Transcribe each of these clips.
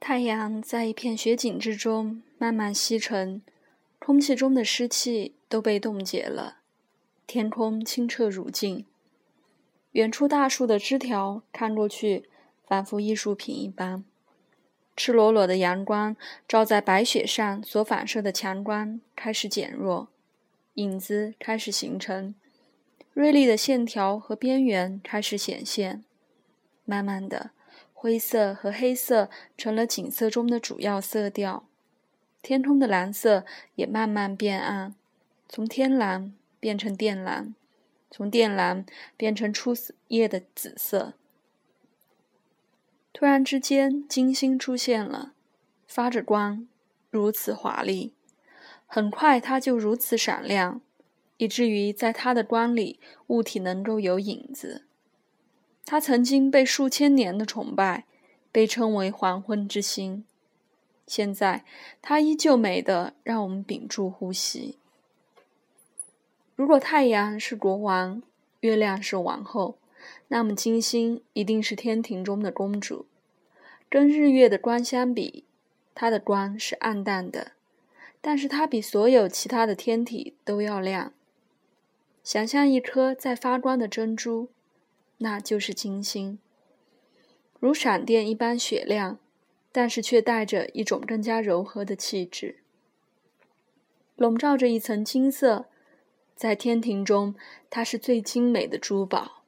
太阳在一片雪景之中慢慢西沉，空气中的湿气都被冻结了，天空清澈如镜。远处大树的枝条看过去，仿佛艺术品一般。赤裸裸的阳光照在白雪上，所反射的强光开始减弱，影子开始形成，锐利的线条和边缘开始显现，慢慢的。灰色和黑色成了景色中的主要色调，天空的蓝色也慢慢变暗，从天蓝变成靛蓝，从靛蓝变成初夜的紫色。突然之间，金星出现了，发着光，如此华丽。很快，它就如此闪亮，以至于在它的光里，物体能够有影子。它曾经被数千年的崇拜，被称为黄昏之星。现在，它依旧美得让我们屏住呼吸。如果太阳是国王，月亮是王后，那么金星一定是天庭中的公主。跟日月的光相比，它的光是暗淡的，但是它比所有其他的天体都要亮。想象一颗在发光的珍珠。那就是金星，如闪电一般雪亮，但是却带着一种更加柔和的气质，笼罩着一层金色。在天庭中，它是最精美的珠宝。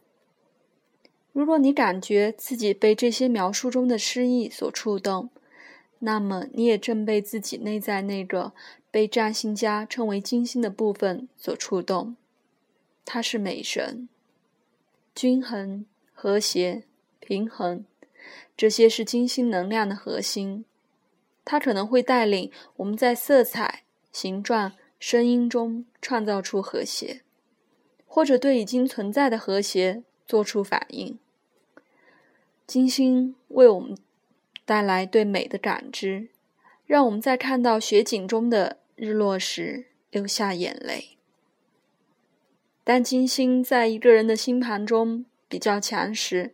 如果你感觉自己被这些描述中的诗意所触动，那么你也正被自己内在那个被占星家称为金星的部分所触动。它是美神。均衡、和谐、平衡，这些是金星能量的核心。它可能会带领我们在色彩、形状、声音中创造出和谐，或者对已经存在的和谐做出反应。金星为我们带来对美的感知，让我们在看到雪景中的日落时流下眼泪。但金星在一个人的星盘中比较强时，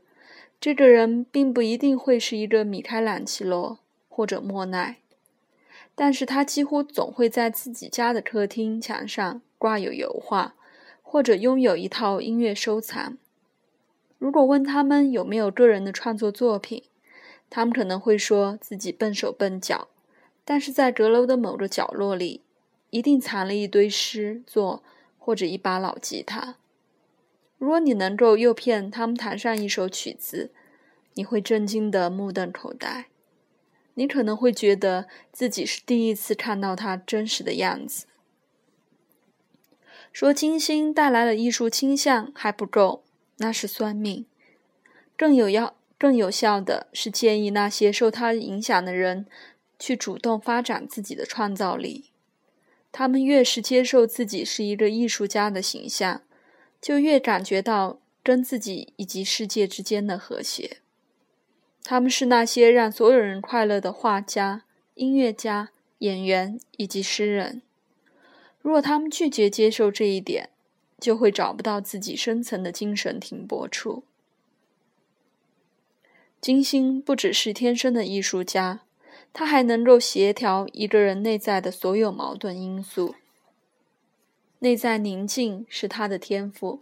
这个人并不一定会是一个米开朗基罗或者莫奈，但是他几乎总会在自己家的客厅墙上挂有油画，或者拥有一套音乐收藏。如果问他们有没有个人的创作作品，他们可能会说自己笨手笨脚，但是在阁楼的某个角落里，一定藏了一堆诗作。或者一把老吉他。如果你能够诱骗他们弹上一首曲子，你会震惊的目瞪口呆。你可能会觉得自己是第一次看到他真实的样子。说金星带来了艺术倾向还不够，那是算命。更有要更有效的是建议那些受他影响的人去主动发展自己的创造力。他们越是接受自己是一个艺术家的形象，就越感觉到跟自己以及世界之间的和谐。他们是那些让所有人快乐的画家、音乐家、演员以及诗人。如果他们拒绝接受这一点，就会找不到自己深层的精神停泊处。金星不只是天生的艺术家。它还能够协调一个人内在的所有矛盾因素。内在宁静是他的天赋，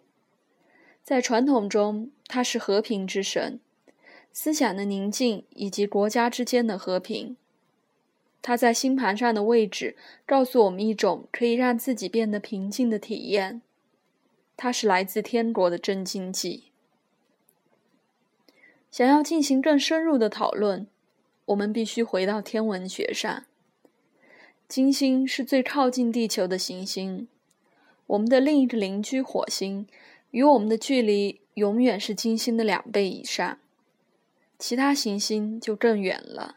在传统中，他是和平之神，思想的宁静以及国家之间的和平。他在星盘上的位置告诉我们一种可以让自己变得平静的体验。它是来自天国的镇静剂。想要进行更深入的讨论。我们必须回到天文学上。金星是最靠近地球的行星，我们的另一个邻居火星与我们的距离永远是金星的两倍以上，其他行星就更远了。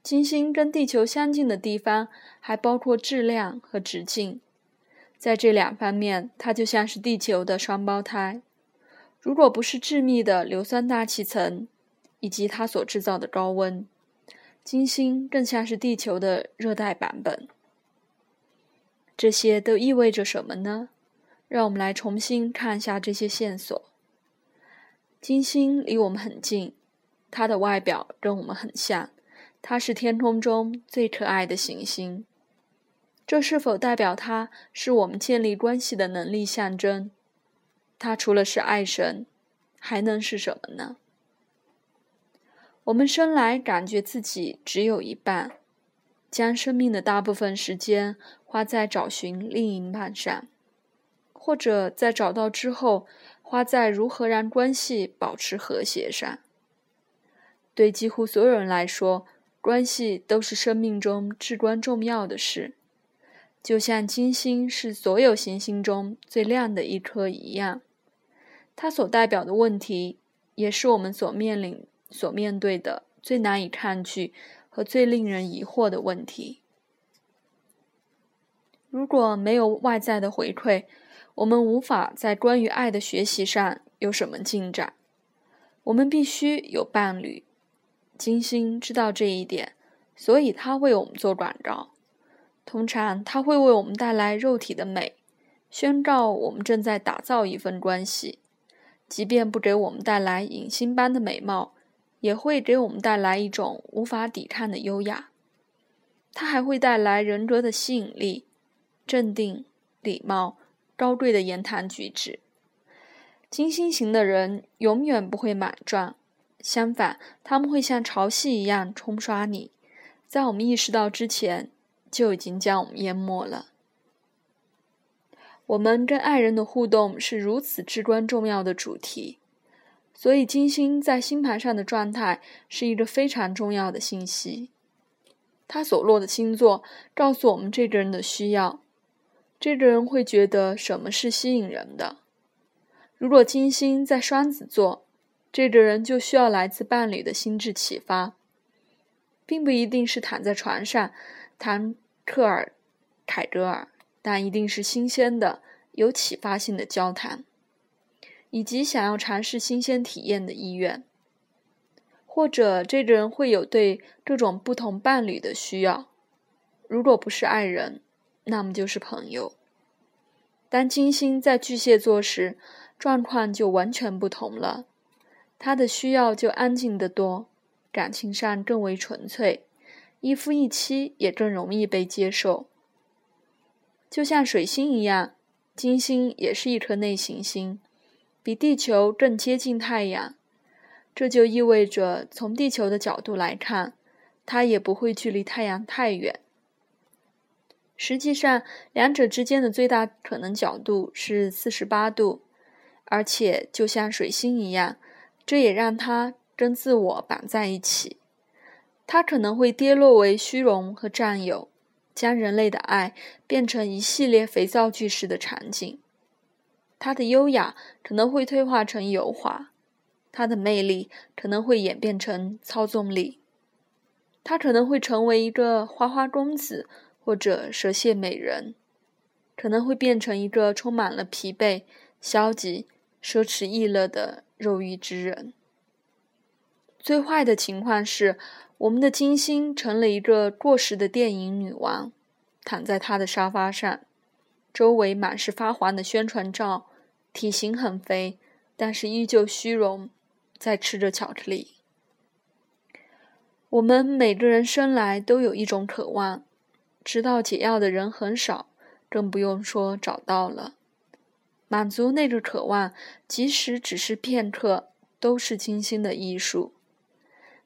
金星跟地球相近的地方还包括质量和直径，在这两方面，它就像是地球的双胞胎。如果不是致密的硫酸大气层，以及它所制造的高温，金星更像是地球的热带版本。这些都意味着什么呢？让我们来重新看一下这些线索。金星离我们很近，它的外表跟我们很像，它是天空中最可爱的行星。这是否代表它是我们建立关系的能力象征？它除了是爱神，还能是什么呢？我们生来感觉自己只有一半，将生命的大部分时间花在找寻另一半上，或者在找到之后，花在如何让关系保持和谐上。对几乎所有人来说，关系都是生命中至关重要的事，就像金星是所有行星中最亮的一颗一样。它所代表的问题，也是我们所面临。所面对的最难以抗拒和最令人疑惑的问题。如果没有外在的回馈，我们无法在关于爱的学习上有什么进展。我们必须有伴侣。金星知道这一点，所以他为我们做广告。通常，他会为我们带来肉体的美，宣告我们正在打造一份关系，即便不给我们带来影星般的美貌。也会给我们带来一种无法抵抗的优雅，它还会带来人格的吸引力、镇定、礼貌、高贵的言谈举止。金星型的人永远不会莽撞，相反，他们会像潮汐一样冲刷你，在我们意识到之前就已经将我们淹没了。我们跟爱人的互动是如此至关重要的主题。所以，金星在星盘上的状态是一个非常重要的信息。它所落的星座告诉我们这个人的需要。这个人会觉得什么是吸引人的。如果金星在双子座，这个人就需要来自伴侣的心智启发，并不一定是躺在床上谈克尔凯格尔，但一定是新鲜的、有启发性的交谈。以及想要尝试新鲜体验的意愿，或者这个人会有对各种不同伴侣的需要。如果不是爱人，那么就是朋友。当金星在巨蟹座时，状况就完全不同了，他的需要就安静得多，感情上更为纯粹，一夫一妻也更容易被接受。就像水星一样，金星也是一颗内行星。比地球更接近太阳，这就意味着从地球的角度来看，它也不会距离太阳太远。实际上，两者之间的最大可能角度是四十八度，而且就像水星一样，这也让它跟自我绑在一起。它可能会跌落为虚荣和占有，将人类的爱变成一系列肥皂剧式的场景。他的优雅可能会退化成油滑，他的魅力可能会演变成操纵力，他可能会成为一个花花公子或者蛇蝎美人，可能会变成一个充满了疲惫、消极、奢侈逸乐的肉欲之人。最坏的情况是，我们的金星成了一个过时的电影女王，躺在她的沙发上。周围满是发黄的宣传照，体型很肥，但是依旧虚荣，在吃着巧克力。我们每个人生来都有一种渴望，知道解药的人很少，更不用说找到了。满足那个渴望，即使只是片刻，都是精心的艺术。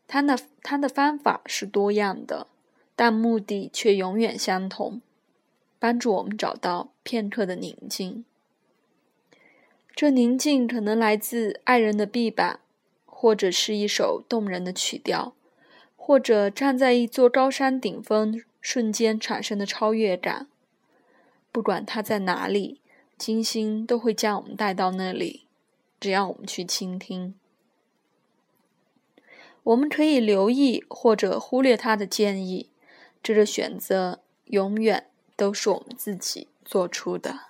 他的他的方法是多样的，但目的却永远相同。帮助我们找到片刻的宁静。这宁静可能来自爱人的臂膀，或者是一首动人的曲调，或者站在一座高山顶峰瞬间产生的超越感。不管它在哪里，金星都会将我们带到那里，只要我们去倾听。我们可以留意或者忽略他的建议，这个选择永远。都是我们自己做出的。